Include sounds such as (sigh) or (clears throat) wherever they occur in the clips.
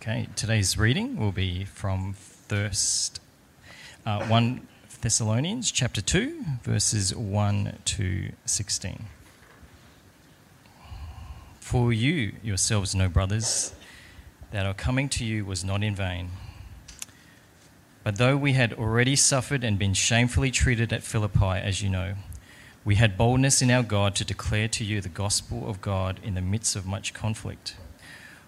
Okay, today's reading will be from first uh, 1 Thessalonians chapter 2, verses 1 to 16. For you yourselves know, brothers, that our coming to you was not in vain. But though we had already suffered and been shamefully treated at Philippi, as you know, we had boldness in our God to declare to you the gospel of God in the midst of much conflict.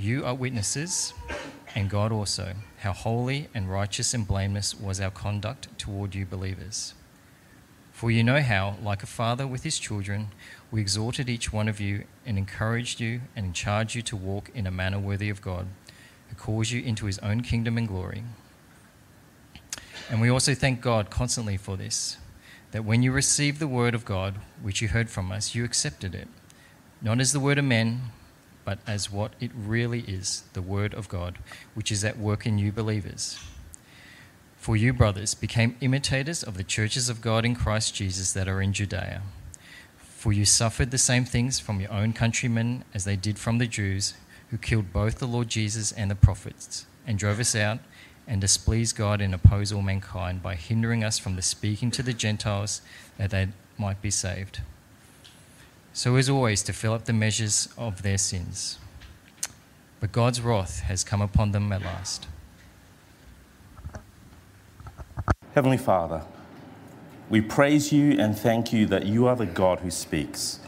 You are witnesses, and God also, how holy and righteous and blameless was our conduct toward you believers. For you know how, like a father with his children, we exhorted each one of you and encouraged you and charged you to walk in a manner worthy of God, who calls you into his own kingdom and glory. And we also thank God constantly for this, that when you received the word of God, which you heard from us, you accepted it, not as the word of men but as what it really is the Word of God, which is at work in you believers. For you, brothers, became imitators of the churches of God in Christ Jesus that are in Judea. For you suffered the same things from your own countrymen as they did from the Jews, who killed both the Lord Jesus and the prophets, and drove us out, and displeased God and oppose all mankind by hindering us from the speaking to the Gentiles that they might be saved so as always to fill up the measures of their sins. But God's wrath has come upon them at last. Heavenly Father, we praise you and thank you that you are the God who speaks.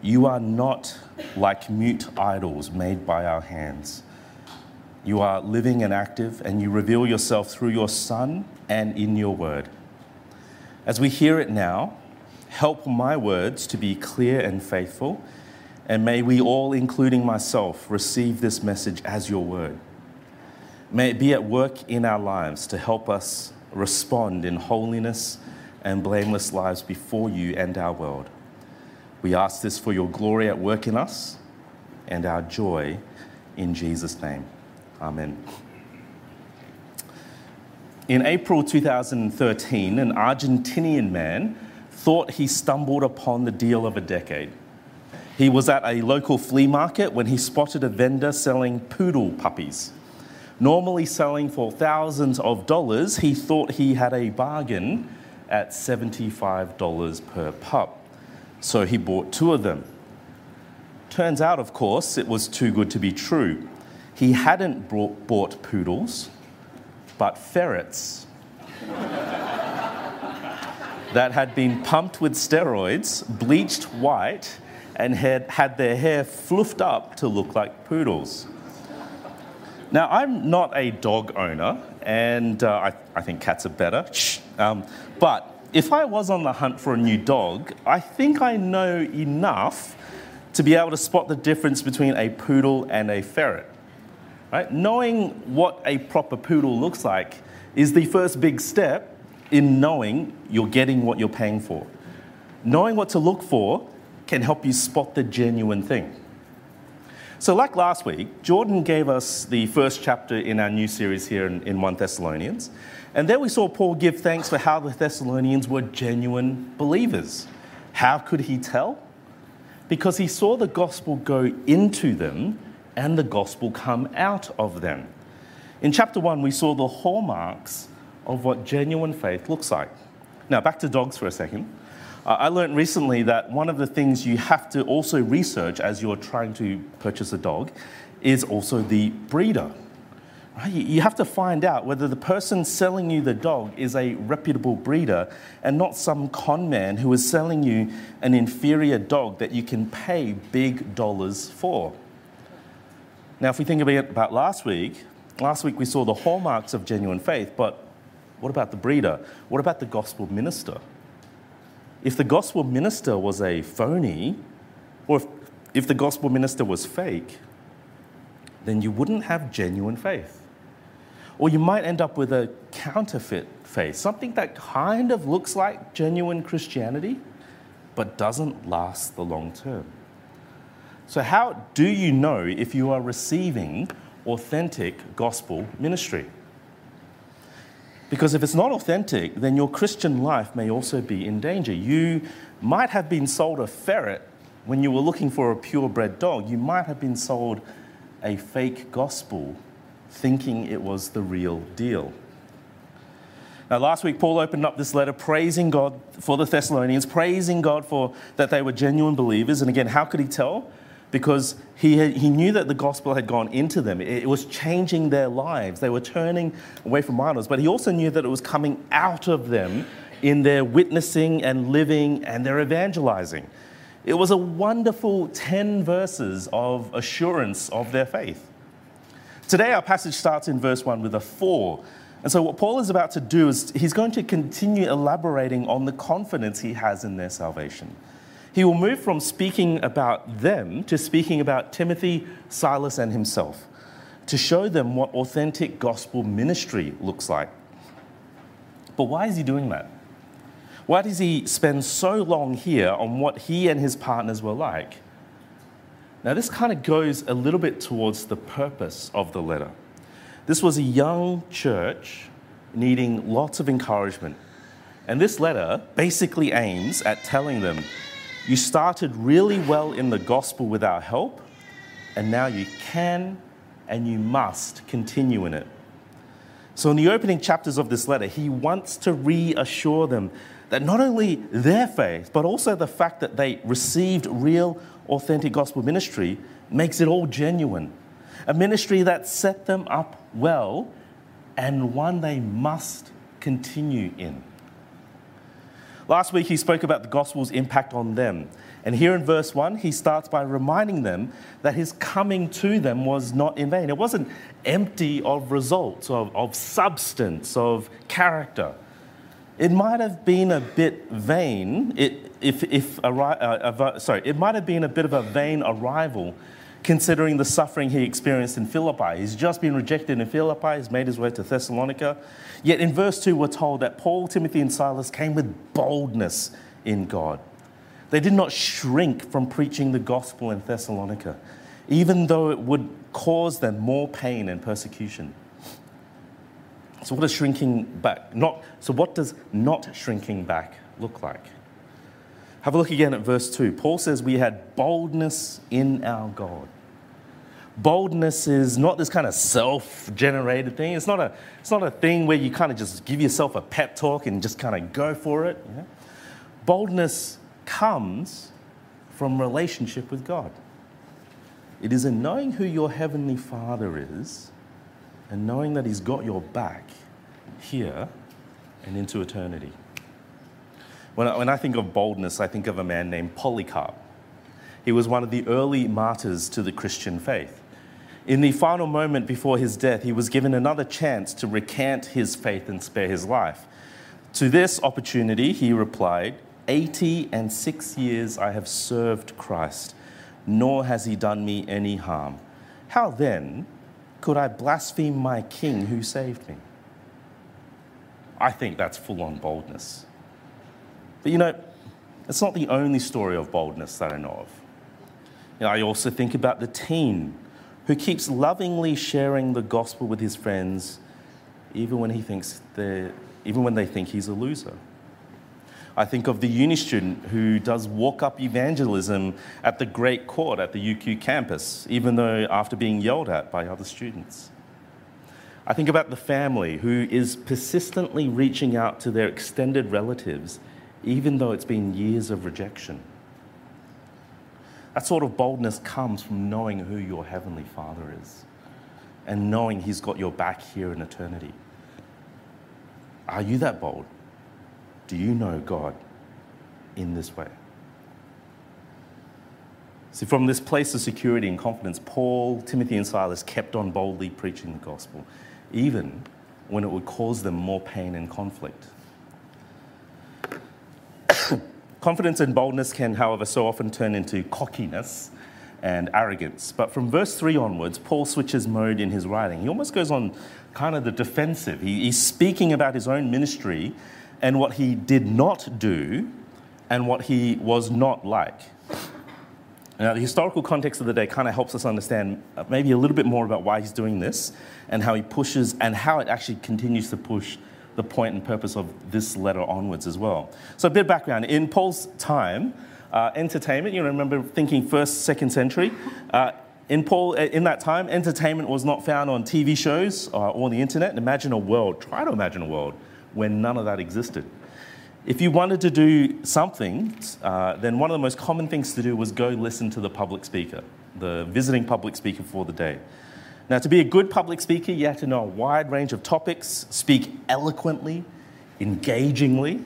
You are not like mute idols made by our hands. You are living and active, and you reveal yourself through your Son and in your word. As we hear it now, Help my words to be clear and faithful, and may we all, including myself, receive this message as your word. May it be at work in our lives to help us respond in holiness and blameless lives before you and our world. We ask this for your glory at work in us and our joy in Jesus' name. Amen. In April 2013, an Argentinian man thought he stumbled upon the deal of a decade. He was at a local flea market when he spotted a vendor selling poodle puppies. Normally selling for thousands of dollars, he thought he had a bargain at $75 per pup. So he bought two of them. Turns out, of course, it was too good to be true. He hadn't bought poodles, but ferrets that had been pumped with steroids, bleached white, and had had their hair fluffed up to look like poodles. Now, I'm not a dog owner, and uh, I, I, think cats are better. Um, but if I was on the hunt for a new dog, I think I know enough to be able to spot the difference between a poodle and a ferret. Right? Knowing what a proper poodle looks like is the first big step in knowing you're getting what you're paying for. Knowing what to look for can help you spot the genuine thing. So, like last week, Jordan gave us the first chapter in our new series here in, in 1 Thessalonians. And there we saw Paul give thanks for how the Thessalonians were genuine believers. How could he tell? Because he saw the gospel go into them and the gospel come out of them. In chapter 1, we saw the hallmarks of what genuine faith looks like. Now, back to dogs for a second. Uh, I learned recently that one of the things you have to also research as you're trying to purchase a dog is also the breeder. Right? You have to find out whether the person selling you the dog is a reputable breeder and not some con man who is selling you an inferior dog that you can pay big dollars for. Now, if we think about last week, last week we saw the hallmarks of genuine faith, but what about the breeder? What about the gospel minister? If the gospel minister was a phony, or if, if the gospel minister was fake, then you wouldn't have genuine faith. Or you might end up with a counterfeit faith, something that kind of looks like genuine Christianity, but doesn't last the long term. So, how do you know if you are receiving authentic gospel ministry? Because if it's not authentic, then your Christian life may also be in danger. You might have been sold a ferret when you were looking for a purebred dog. You might have been sold a fake gospel thinking it was the real deal. Now, last week, Paul opened up this letter praising God for the Thessalonians, praising God for that they were genuine believers. And again, how could he tell? Because he, had, he knew that the gospel had gone into them. It, it was changing their lives. They were turning away from idols. But he also knew that it was coming out of them in their witnessing and living and their evangelizing. It was a wonderful 10 verses of assurance of their faith. Today, our passage starts in verse 1 with a 4. And so, what Paul is about to do is he's going to continue elaborating on the confidence he has in their salvation. He will move from speaking about them to speaking about Timothy, Silas, and himself to show them what authentic gospel ministry looks like. But why is he doing that? Why does he spend so long here on what he and his partners were like? Now, this kind of goes a little bit towards the purpose of the letter. This was a young church needing lots of encouragement. And this letter basically aims at telling them you started really well in the gospel with our help, and now you can and you must continue in it. So, in the opening chapters of this letter, he wants to reassure them that not only their faith, but also the fact that they received real authentic gospel ministry makes it all genuine. A ministry that set them up well and one they must continue in. Last week, he spoke about the gospel's impact on them. And here in verse 1, he starts by reminding them that his coming to them was not in vain. It wasn't empty of results, of, of substance, of character. It might have been a bit vain, it, if, if, uh, uh, sorry, it might have been a bit of a vain arrival considering the suffering he experienced in Philippi. He's just been rejected in Philippi, he's made his way to Thessalonica. Yet in verse 2, we're told that Paul, Timothy, and Silas came with boldness in God. They did not shrink from preaching the gospel in Thessalonica, even though it would cause them more pain and persecution. So, what does shrinking back? Not, so, what does not shrinking back look like? Have a look again at verse 2. Paul says, We had boldness in our God. Boldness is not this kind of self generated thing. It's not, a, it's not a thing where you kind of just give yourself a pep talk and just kind of go for it. Boldness comes from relationship with God. It is in knowing who your heavenly Father is and knowing that He's got your back here and into eternity. When I, when I think of boldness, I think of a man named Polycarp. He was one of the early martyrs to the Christian faith. In the final moment before his death, he was given another chance to recant his faith and spare his life. To this opportunity, he replied, 80 and six years I have served Christ, nor has he done me any harm. How then could I blaspheme my king who saved me? I think that's full on boldness. But you know, it's not the only story of boldness that I know of. You know, I also think about the teen who keeps lovingly sharing the gospel with his friends, even when he thinks they're, even when they think he's a loser. I think of the uni student who does walk up evangelism at the Great Court at the UQ campus, even though after being yelled at by other students. I think about the family who is persistently reaching out to their extended relatives, even though it's been years of rejection. That sort of boldness comes from knowing who your Heavenly Father is. and knowing He's got your back here in eternity. Are you that bold? Do you know God in this way? See, from this place of security and confidence, Paul, Timothy, and Silas kept on boldly preaching the gospel, even when it would cause them more pain and conflict. Confidence and boldness can, however, so often turn into cockiness and arrogance. But from verse 3 onwards, Paul switches mode in his writing. He almost goes on kind of the defensive. He, he's speaking about his own ministry and what he did not do and what he was not like. Now, the historical context of the day kind of helps us understand maybe a little bit more about why he's doing this and how he pushes and how it actually continues to push the point and purpose of this letter onwards as well. So, a bit of background. In Paul's time, uh, entertainment, you remember thinking first, second century. Uh, in Paul, uh, in that time, entertainment was not found on TV shows uh, or the internet. Imagine a world, try to imagine a world where none of that existed. If you wanted to do something, uh, then one of the most common things to do was go listen to the public speaker, the visiting public speaker for the day. Now, to be a good public speaker, you have to know a wide range of topics, speak eloquently, engagingly.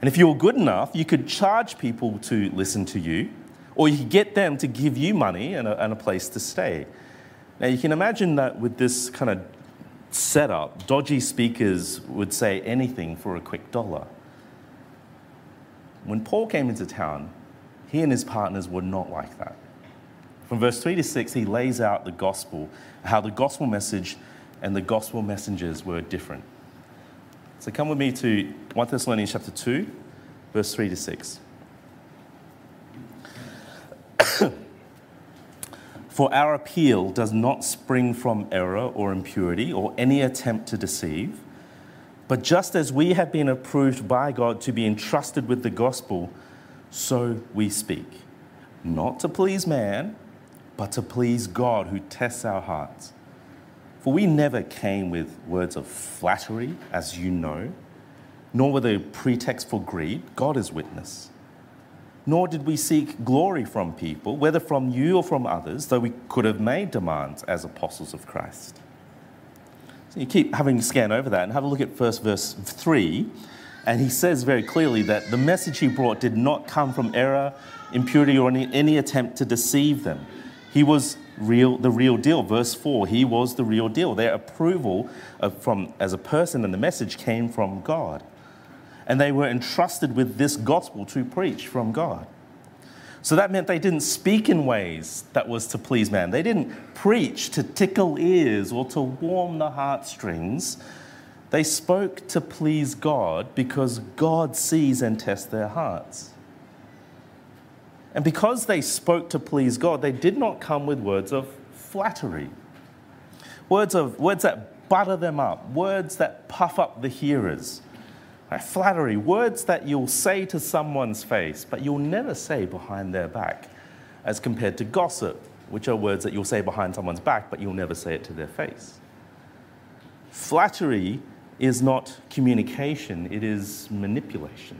And if you were good enough, you could charge people to listen to you, or you could get them to give you money and a, and a place to stay. Now, you can imagine that with this kind of setup, dodgy speakers would say anything for a quick dollar. When Paul came into town, he and his partners were not like that. From verse 3 to 6, he lays out the gospel, how the gospel message and the gospel messengers were different. So come with me to 1 Thessalonians chapter 2, verse 3 to 6. (coughs) For our appeal does not spring from error or impurity or any attempt to deceive but just as we have been approved by God to be entrusted with the gospel, so we speak. Not to please man, but to please God who tests our hearts. For we never came with words of flattery, as you know, nor with a pretext for greed. God is witness. Nor did we seek glory from people, whether from you or from others, though we could have made demands as apostles of Christ. So you keep having to scan over that and have a look at first verse 3. And he says very clearly that the message he brought did not come from error, impurity, or any, any attempt to deceive them. He was real, the real deal. Verse 4, he was the real deal. Their approval of, from, as a person and the message came from God. And they were entrusted with this gospel to preach from God. So that meant they didn't speak in ways that was to please man. They didn't preach to tickle ears or to warm the heartstrings. They spoke to please God because God sees and tests their hearts. And because they spoke to please God, they did not come with words of flattery, words, of, words that butter them up, words that puff up the hearers Flattery, words that you'll say to someone's face, but you'll never say behind their back, as compared to gossip, which are words that you'll say behind someone's back, but you'll never say it to their face. Flattery is not communication, it is manipulation.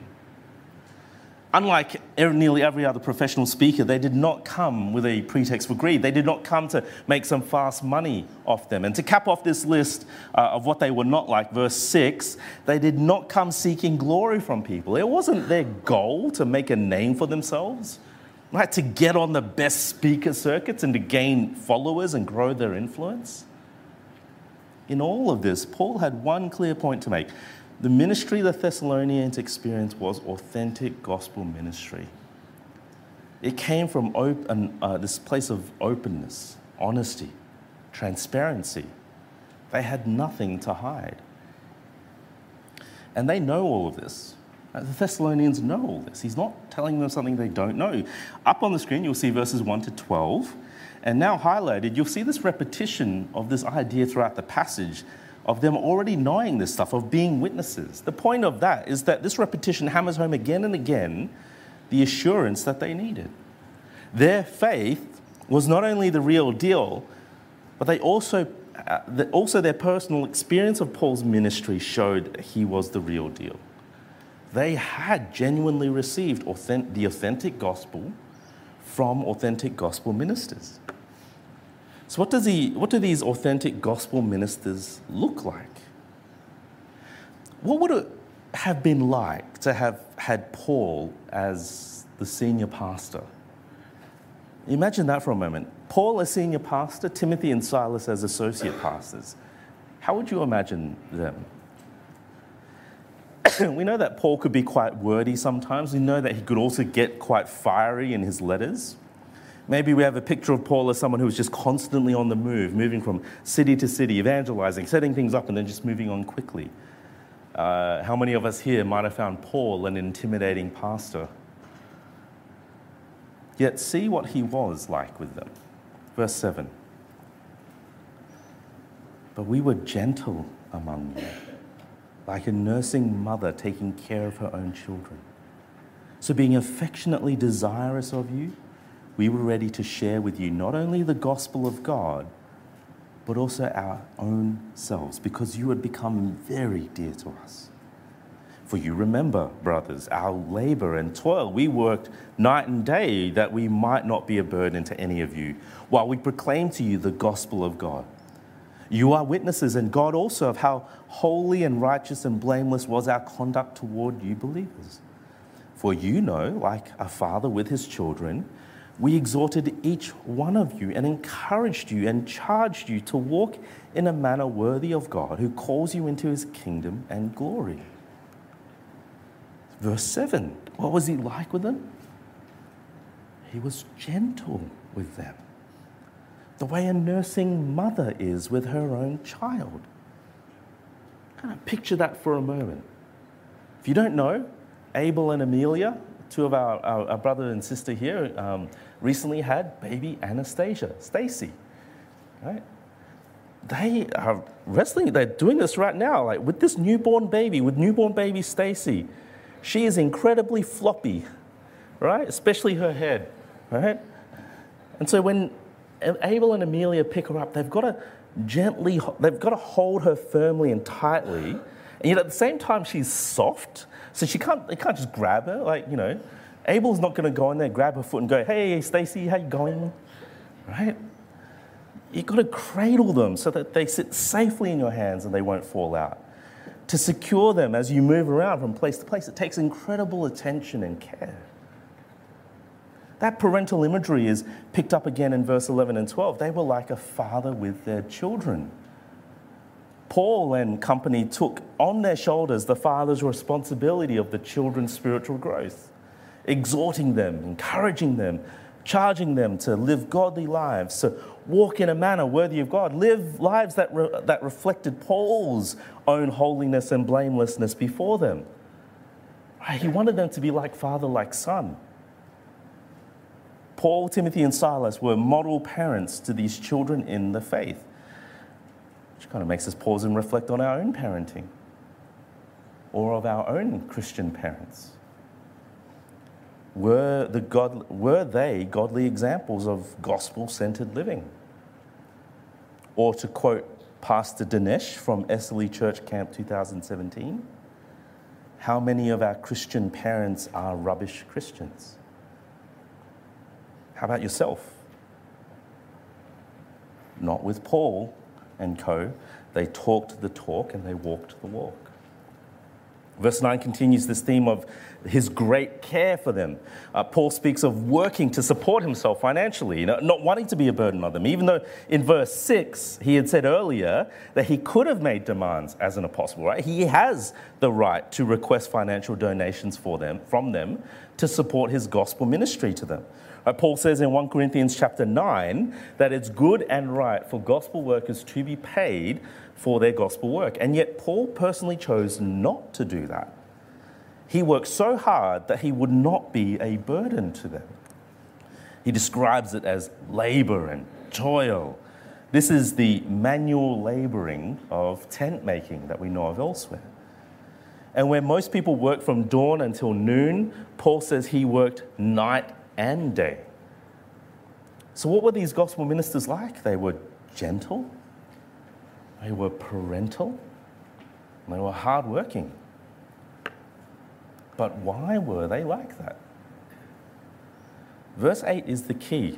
Unlike nearly every other professional speaker, they did not come with a pretext for greed. They did not come to make some fast money off them. And to cap off this list uh, of what they were not like, verse 6, they did not come seeking glory from people. It wasn't their goal to make a name for themselves, right? To get on the best speaker circuits and to gain followers and grow their influence. In all of this, Paul had one clear point to make the ministry the Thessalonians experienced was authentic gospel ministry. It came from uh, this place of openness, honesty, transparency. They had nothing to hide. And they know all of this. Uh, the Thessalonians know all this. He's not telling them something they don't know. Up on the screen, you'll see verses 1 to 12. And now highlighted, you'll see this repetition of this idea throughout the passage of them already knowing this stuff, of being witnesses. The point of that is that this repetition hammers home again and again the assurance that they needed. Their faith was not only the real deal, but they also, uh, also their personal experience of Paul's ministry showed he was the real deal. They had genuinely received authentic, the authentic gospel from authentic gospel ministers. So, what, does he, what do these authentic gospel ministers look like? What would it have been like to have had Paul as the senior pastor? Imagine that for a moment. Paul as senior pastor, Timothy and Silas as associate pastors. How would you imagine them? (clears throat) we know that Paul could be quite wordy sometimes. We know that he could also get quite fiery in his letters. Maybe we have a picture of Paul as someone who was just constantly on the move, moving from city to city, evangelizing, setting things up, and then just moving on quickly. Uh, how many of us here might have found Paul an intimidating pastor? Yet see what he was like with them. Verse 7. But we were gentle among you, like a nursing mother taking care of her own children. So, being affectionately desirous of you, we were ready to share with you not only the gospel of God, but also our own selves, because you had become very dear to us. For you remember, brothers, our labor and toil. We worked night and day that we might not be a burden to any of you, while we proclaim to you the gospel of God. You are witnesses, and God also, of how holy and righteous and blameless was our conduct toward you believers. For you know, like a father with his children, we exhorted each one of you and encouraged you and charged you to walk in a manner worthy of God, who calls you into his kingdom and glory. Verse 7 what was he like with them? He was gentle with them, the way a nursing mother is with her own child. Kind of picture that for a moment. If you don't know, Abel and Amelia, two of our, our, our brother and sister here, um, recently had baby Anastasia, Stacy, right? They are wrestling, they're doing this right now, like with this newborn baby, with newborn baby Stacy. She is incredibly floppy, right? Especially her head, right? And so when Abel and Amelia pick her up, they've got to gently, they've got to hold her firmly and tightly. And yet at the same time, she's soft, so she can't, they can't just grab her. Like, you know, Abel's not going to go in there, grab her foot and go, hey, Stacy, how you going? Right? You've got to cradle them so that they sit safely in your hands and they won't fall out to secure them as you move around from place to place. It takes incredible attention and care. That parental imagery is picked up again in verse 11 and 12. They were like a father with their children. Paul and company took on their shoulders the father's responsibility of the children's spiritual growth, exhorting them, encouraging them, charging them to live godly lives, to walk in a manner worthy of God, live lives that, re- that reflected Paul's own holiness and blamelessness before them. He wanted them to be like father, like son. Paul, Timothy, and Silas were model parents to these children in the faith, which kind of makes us pause and reflect on our own parenting or of our own Christian parents. Were, the God, were they godly examples of gospel centered living? Or to quote Pastor Dinesh from Esseley Church Camp 2017, how many of our Christian parents are rubbish Christians? How about yourself? Not with Paul and co. They talked the talk and they walked the walk. Verse 9 continues this theme of his great care for them. Uh, Paul speaks of working to support himself financially, you know, not wanting to be a burden on them, even though in verse 6 he had said earlier that he could have made demands as an apostle, right? He has the right to request financial donations for them, from them to support his gospel ministry to them. Uh, Paul says in 1 Corinthians chapter 9 that it's good and right for gospel workers to be paid for their gospel work. And yet, Paul personally chose not to do that. He worked so hard that he would not be a burden to them. He describes it as labor and toil. This is the manual laboring of tent making that we know of elsewhere. And where most people work from dawn until noon, Paul says he worked night and day. So, what were these gospel ministers like? They were gentle, they were parental. They were hardworking. But why were they like that? Verse 8 is the key.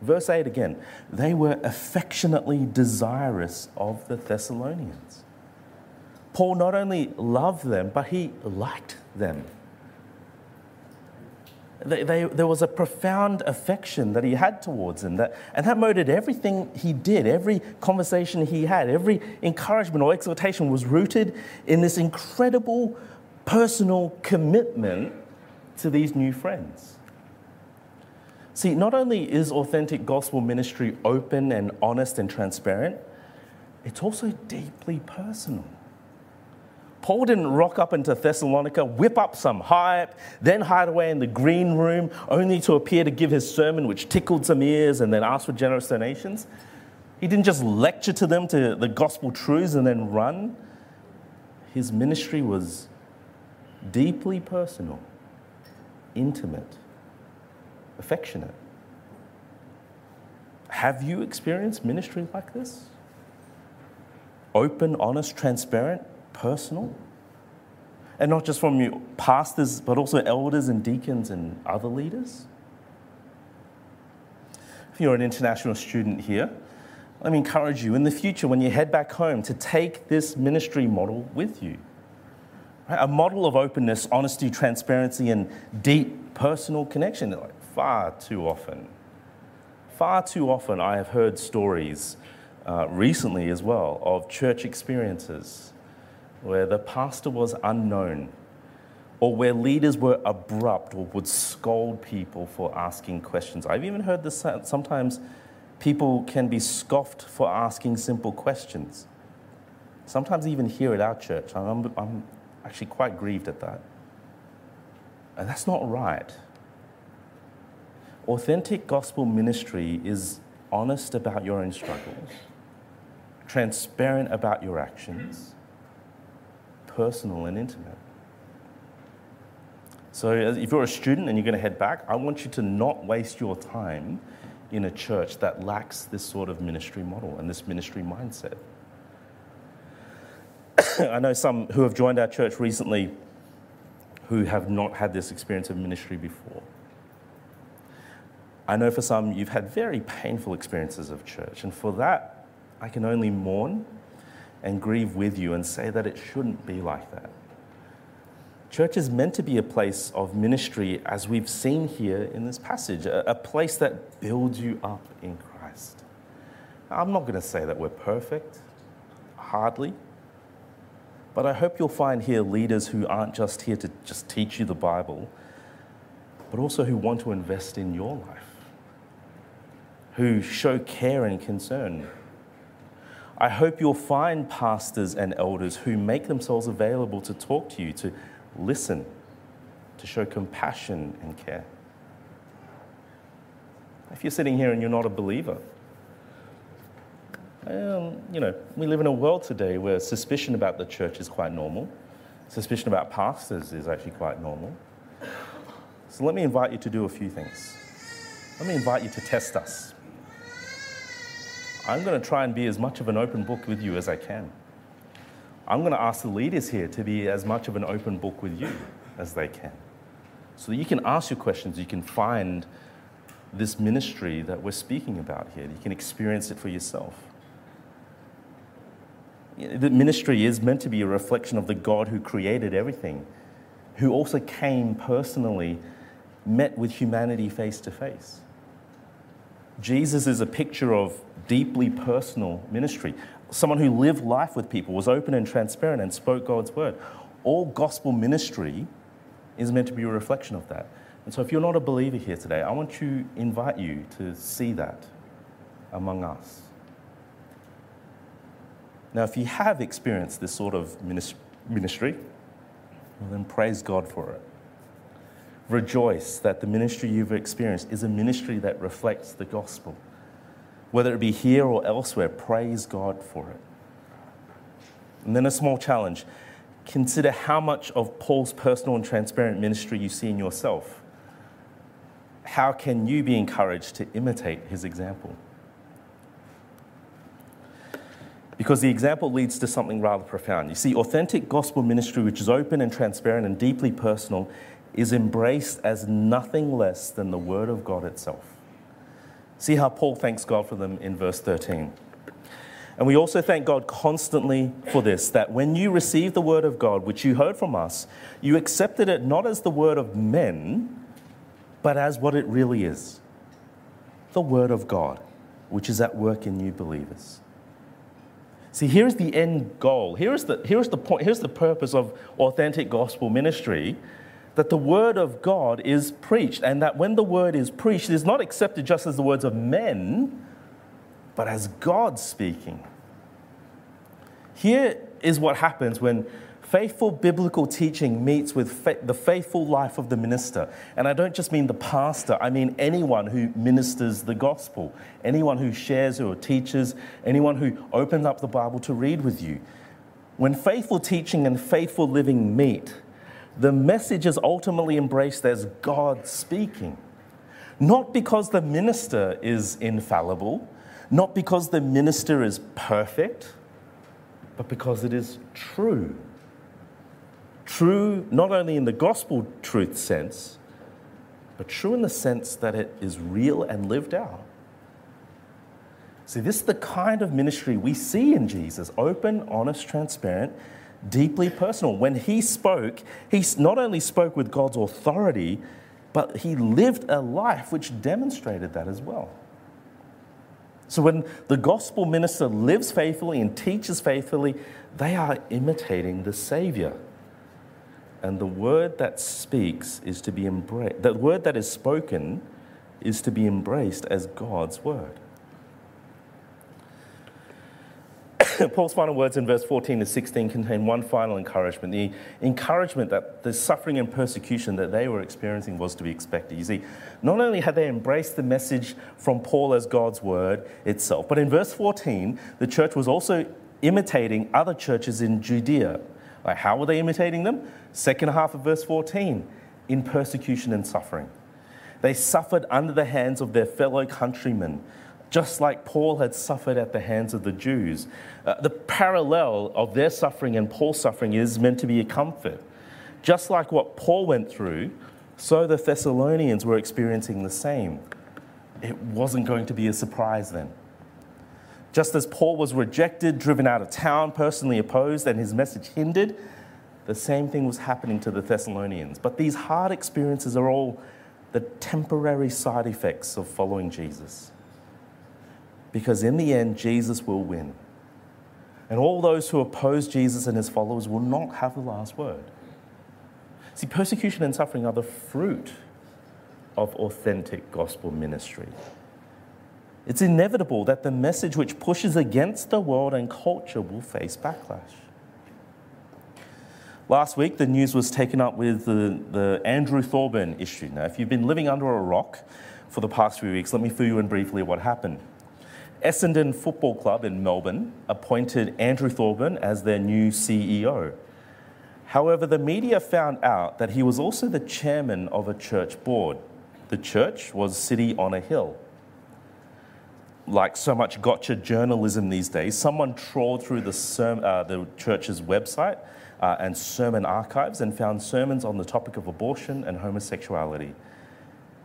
Verse 8 again, they were affectionately desirous of the Thessalonians. Paul not only loved them, but he liked them. They, they, there was a profound affection that he had towards them, that, and that motivated everything he did, every conversation he had, every encouragement or exhortation was rooted in this incredible personal commitment to these new friends. See, not only is authentic gospel ministry open and honest and transparent, it's also deeply personal. Paul didn't rock up into Thessalonica, whip up some hype, then hide away in the green room, only to appear to give his sermon, which tickled some ears, and then ask for generous donations. He didn't just lecture to them to the gospel truths and then run. His ministry was deeply personal, intimate, affectionate. Have you experienced ministry like this? Open, honest, transparent, personal. And not just from your pastors, but also elders and deacons and other leaders. If you're an international student here, let me encourage you in the future when you head back home to take this ministry model with you. A model of openness, honesty, transparency, and deep personal connection. Like far too often, far too often, I have heard stories uh, recently as well of church experiences where the pastor was unknown, or where leaders were abrupt or would scold people for asking questions. I've even heard this sometimes people can be scoffed for asking simple questions. Sometimes even here at our church, I'm, I'm actually quite grieved at that. And that's not right. Authentic gospel ministry is honest about your own struggles, transparent about your actions, personal and intimate. So, if you're a student and you're going to head back, I want you to not waste your time in a church that lacks this sort of ministry model and this ministry mindset. (coughs) I know some who have joined our church recently who have not had this experience of ministry before. I know for some you've had very painful experiences of church, and for that, I can only mourn and grieve with you and say that it shouldn't be like that. Church is meant to be a place of ministry, as we've seen here in this passage, a, place that builds you up in Christ. I'm not going to say that we're perfect, hardly. But I hope you'll find here leaders who aren't just here to just teach you the Bible, but also who want to invest in your life, who show care and concern I hope you'll find pastors and elders who make themselves available to talk to you, to listen, to show compassion and care. If you're sitting here and you're not a believer, um, you know, we live in a world today where suspicion about the church is quite normal. Suspicion about pastors is actually quite normal. So let me invite you to do a few things. Let me invite you to test us. I'm going to try and be as much of an open book with you as I can. I'm going to ask the leaders here to be as much of an open book with you as they can. So that you can ask your questions, you can find this ministry that we're speaking about here, you can experience it for yourself. The ministry is meant to be a reflection of the God who created everything, who also came personally, met with humanity face to face. Jesus is a picture of deeply personal ministry. Someone who lived life with people, was open and transparent, and spoke God's word. All gospel ministry is meant to be a reflection of that. And so, if you're not a believer here today, I want to invite you to see that among us. Now, if you have experienced this sort of ministry, well, then praise God for it. Rejoice that the ministry you've experienced is a ministry that reflects the gospel. Whether it be here or elsewhere, praise God for it. And then a small challenge consider how much of Paul's personal and transparent ministry you see in yourself. How can you be encouraged to imitate his example? Because the example leads to something rather profound. You see, authentic gospel ministry, which is open and transparent and deeply personal, is embraced as nothing less than the Word of God itself. See how Paul thanks God for them in verse 13. And we also thank God constantly for this that when you received the word of God, which you heard from us, you accepted it not as the word of men, but as what it really is the word of God, which is at work in you believers. See, here's the end goal. Here's the, here's the point. Here's the purpose of authentic gospel ministry that the word of God is preached, and that when the word is preached, it is not accepted just as the words of men, but as God speaking. Here is what happens when faithful biblical teaching meets with fa- the faithful life of the minister. And I don't just mean the pastor, I mean anyone who ministers the gospel, anyone who shares or teaches, anyone who opens up the Bible to read with you. When faithful teaching and faithful living meet, the message is ultimately embraced as God speaking. Not because the minister is infallible, not because the minister is perfect, but because it is true. True not only in the gospel truth sense, but true in the sense that it is real and lived out. See, this is the kind of ministry we see in Jesus open, honest, transparent, deeply personal. When he spoke, he not only spoke with God's authority, but he lived a life which demonstrated that as well. So when the gospel minister lives faithfully and teaches faithfully, they are imitating the Savior. And the word that speaks is to be embraced, the word that is spoken is to be embraced as God's word. (laughs) Paul's final words in verse 14 to 16 contain one final encouragement the encouragement that the suffering and persecution that they were experiencing was to be expected. You see, not only had they embraced the message from Paul as God's word itself, but in verse 14, the church was also imitating other churches in Judea. Like, how were they imitating them? Second half of verse 14 in persecution and suffering. They suffered under the hands of their fellow countrymen just like Paul had suffered at the hands of the Jews. Uh, the parallel of their suffering and Paul's suffering is meant to be a comfort. Just like what Paul went through, so the Thessalonians were experiencing the same. It wasn't going to be a surprise then. Just as Paul was rejected, driven out of town, personally opposed, and his message hindered, the same thing was happening to the Thessalonians. But these hard experiences are all the temporary side effects of following Jesus because in the end, Jesus will win. And all those who oppose Jesus and his followers will not have the last word. See, persecution and suffering are the fruit of authentic gospel ministry. It's inevitable that the message which pushes against the world and culture will face backlash. Last week, the news was taken up with the, the Andrew Thorburn issue. Now, if you've been living under a rock for the past few weeks, let me fill you in briefly what happened. Essendon Football Club in Melbourne appointed Andrew Thorburn as their new CEO. However, the media found out that he was also the chairman of a church board. The church was City on a Hill. Like so much gotcha journalism these days, someone trawled through the, uh, the church's website uh, and sermon archives and found sermons on the topic of abortion and homosexuality.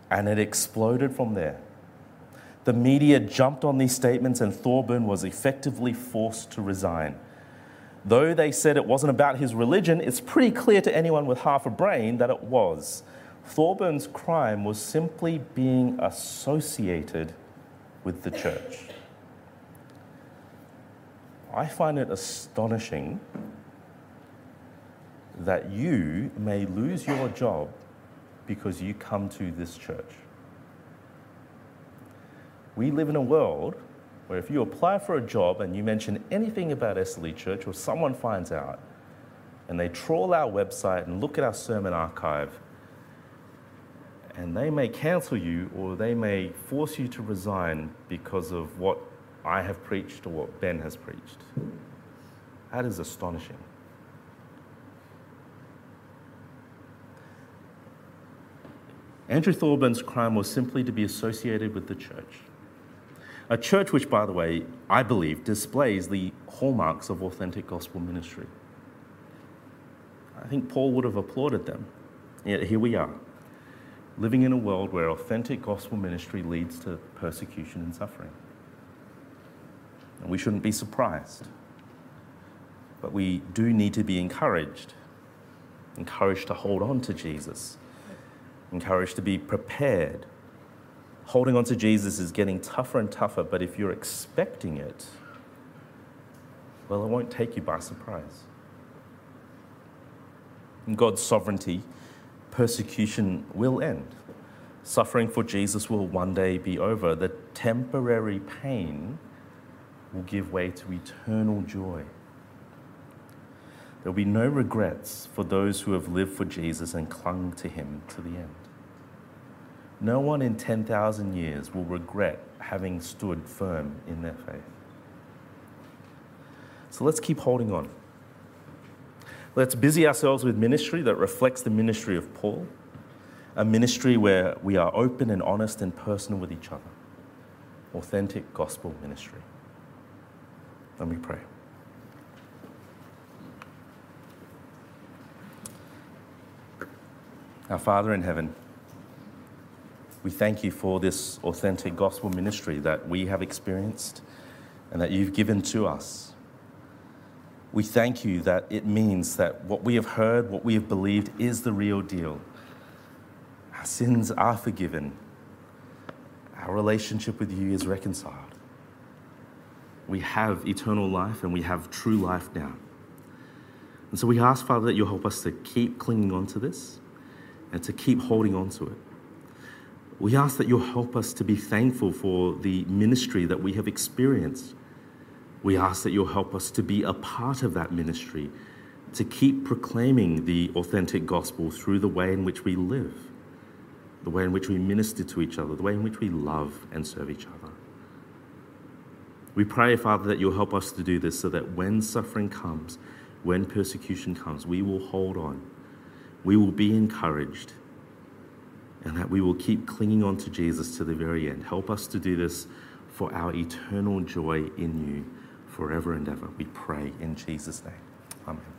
And it exploded from there. The media jumped on these statements, and Thorburn was effectively forced to resign. Though they said it wasn't about his religion, it's pretty clear to anyone with half a brain that it was. Thorburn's crime was simply being associated with the church. I find it astonishing that you may lose your job because you come to this church. We live in a world where if you apply for a job and you mention anything about Esterleigh Church or someone finds out and they trawl our website and look at our sermon archive, and they may cancel you or they may force you to resign because of what I have preached or what Ben has preached. That is astonishing. Andrew Thorburns' crime was simply to be associated with the church. A church which, by the way, I believe displays the hallmarks of authentic gospel ministry. I think Paul would have applauded them. Yet here we are. living in a world where authentic gospel ministry leads to persecution and suffering. And we shouldn't be surprised. But we do need to be encouraged, encouraged to hold on to Jesus, encouraged to be prepared. Holding on to Jesus is getting tougher and tougher, but if you're expecting it, well, it won't take you by surprise. In God's sovereignty, persecution will end. Suffering for Jesus will one day be over. The temporary pain will give way to eternal joy. There will be no regrets for those who have lived for Jesus and clung to him to the end. No one in 10,000 years will regret having stood firm in their faith. So let's keep holding on. Let's busy ourselves with ministry that reflects the ministry of Paul, a ministry where we are open and honest and personal with each other. Authentic gospel ministry. Let me pray. Our Father in heaven, we thank you for this authentic gospel ministry that we have experienced and that you've given to us. We thank you that it means that what we have heard, what we have believed, is the real deal. Our sins are forgiven, our relationship with you is reconciled. We have eternal life and we have true life now. And so we ask, Father, that you'll help us to keep clinging on to this and to keep holding on to it. We ask that you'll help us to be thankful for the ministry that we have experienced. We ask that you'll help us to be a part of that ministry, to keep proclaiming the authentic gospel through the way in which we live, the way in which we minister to each other, the way in which we love and serve each other. We pray, Father, that you'll help us to do this so that when suffering comes, when persecution comes, we will hold on, we will be encouraged, and that we will keep clinging on to Jesus to the very end. Help us to do this for our eternal joy in you forever and ever. We pray in Jesus' name. Amen.